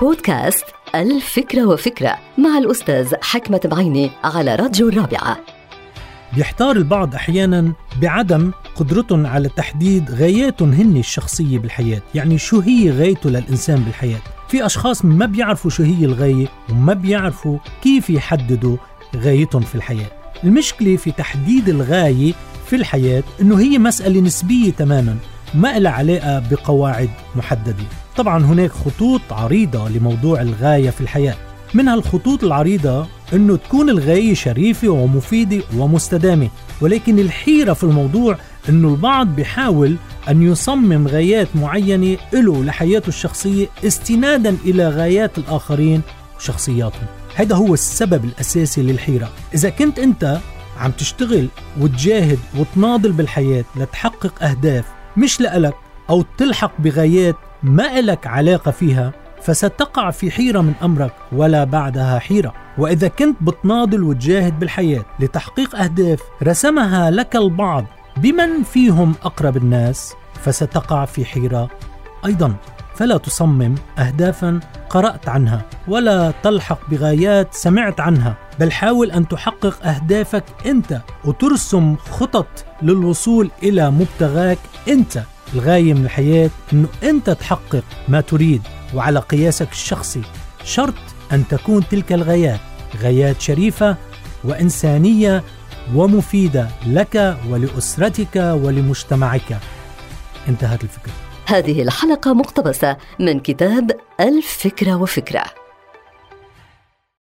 بودكاست الفكرة وفكرة مع الأستاذ حكمة بعيني على راديو الرابعة. بيحتار البعض أحيانا بعدم قدرتهم على تحديد غاياتهم هن الشخصية بالحياة يعني شو هي غايته للإنسان بالحياة. في أشخاص ما بيعرفوا شو هي الغاية وما بيعرفوا كيف يحددوا غايتهم في الحياة. المشكلة في تحديد الغاية في الحياة أنه هي مسألة نسبية تماما. ما لها علاقة بقواعد محددة. طبعا هناك خطوط عريضة لموضوع الغاية في الحياة. من هالخطوط العريضة أنه تكون الغاية شريفة ومفيدة ومستدامة. ولكن الحيرة في الموضوع أنه البعض بيحاول أن يصمم غايات معينة له لحياته الشخصية استنادا إلى غايات الآخرين وشخصياتهم. هذا هو السبب الأساسي للحيرة. إذا كنت أنت عم تشتغل وتجاهد وتناضل بالحياة لتحقق أهداف مش لإلك أو تلحق بغايات ما إلك علاقة فيها فستقع في حيرة من أمرك ولا بعدها حيرة. وإذا كنت بتناضل وتجاهد بالحياة لتحقيق أهداف رسمها لك البعض بمن فيهم أقرب الناس فستقع في حيرة أيضا. فلا تصمم أهدافا قرأت عنها ولا تلحق بغايات سمعت عنها بل حاول أن تحقق أهدافك أنت وترسم خطط للوصول إلى مبتغاك أنت. الغاية من الحياة أنه أنت تحقق ما تريد وعلى قياسك الشخصي شرط أن تكون تلك الغايات غايات شريفة وإنسانية ومفيدة لك ولأسرتك ولمجتمعك. انتهت الفكرة. هذه الحلقة مقتبسة من كتاب الفكرة وفكرة.